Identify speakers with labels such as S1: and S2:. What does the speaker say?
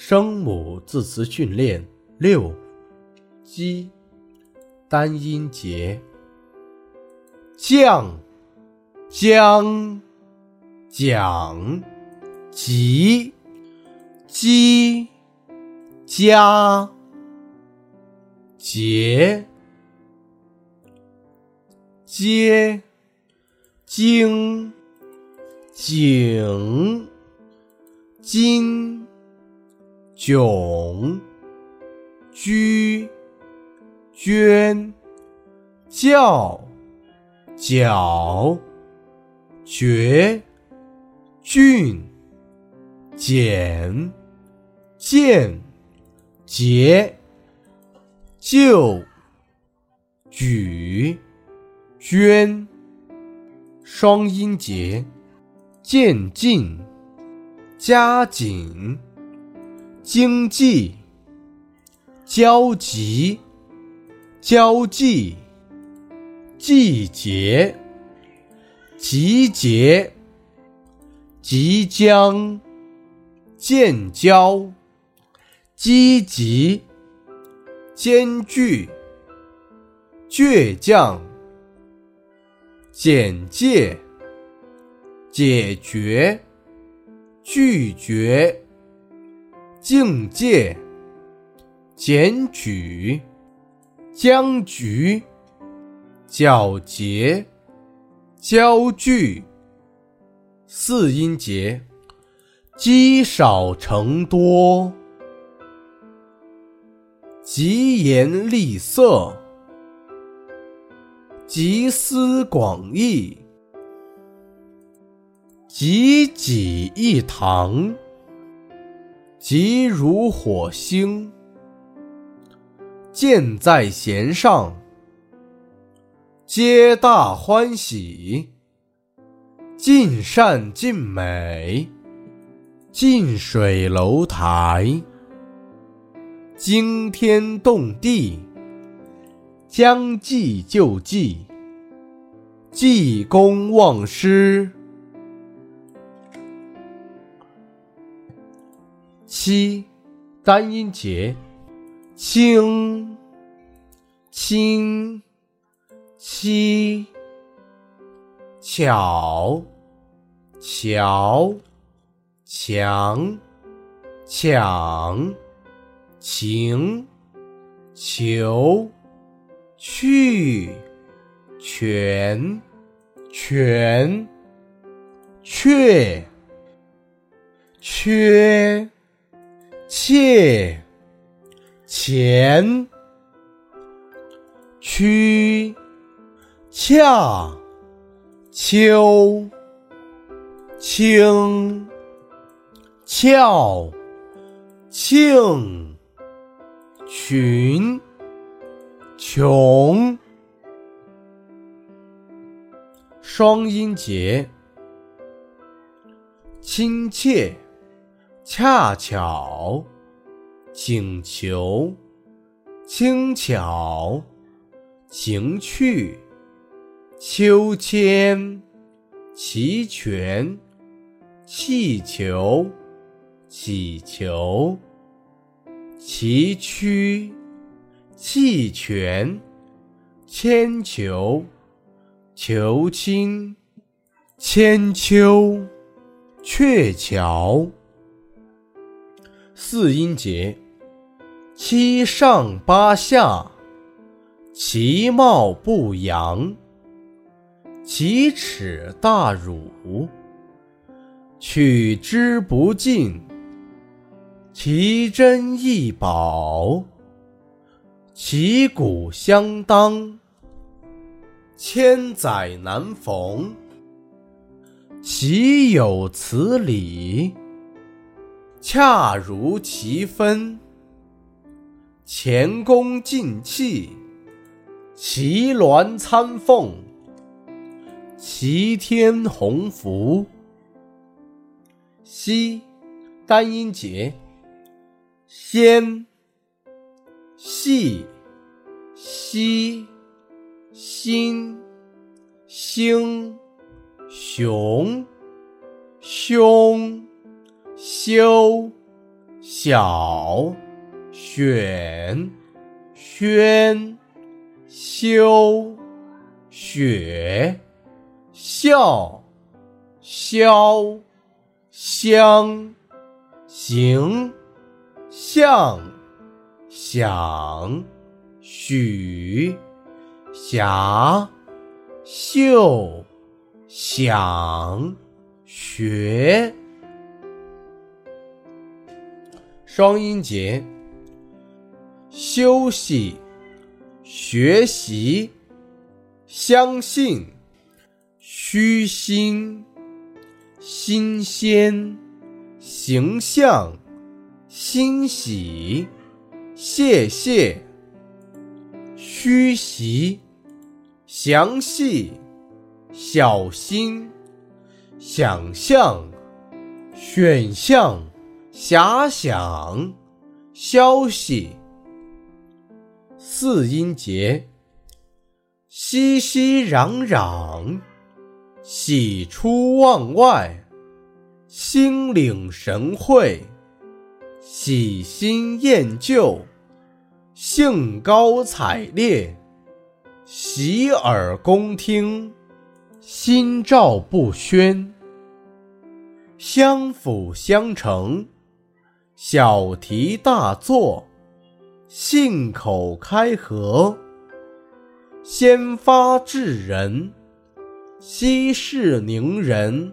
S1: 声母字词训练六：鸡，单音节，将，将，讲，及，鸡，家，节，接，经，景，今。迥，居，捐，教，角，绝，峻，简，见，结，就，举，捐，双音节，渐进，加紧。经济，交集，交际，季节，集结，即将，建交，积极，艰巨，倔强，简介，解决，拒绝。境界，检举，僵局，皎洁，焦距，四音节，积少成多，疾言厉色，集思广益，济己一堂。急如火星，箭在弦上，皆大欢喜，尽善尽美，近水楼台，惊天动地，将计就计，济公忘师。七，单音节，清，清，七，巧，巧，强，抢，情，求，去，全，全，确，缺。切，前，曲，恰，秋，清，俏，庆，群，穷，双音节，亲切。恰巧，请求，轻巧，情趣，秋千，齐全，气球，祈求，崎岖，弃权，铅球，求亲，千秋，鹊桥。四音节，七上八下，其貌不扬，奇耻大辱，取之不尽，奇珍异宝，旗鼓相当，千载难逢，岂有此理！恰如其分，前功尽弃，奇鸾参凤，齐天鸿福。西，单音节，先，细，西，心，兴，雄，凶。修，小，选，宣，修，雪，笑潇香，行，向，想，许，霞，秀，想，学。双音节：休息、学习、相信、虚心、新鲜、形象、欣喜、谢谢、虚席、详细、小心、想象、选项。遐想，消息，四音节，熙熙攘攘，喜出望外，心领神会，喜新厌旧，兴高采烈，洗耳恭听，心照不宣，相辅相成。小题大做，信口开河，先发制人，息事宁人，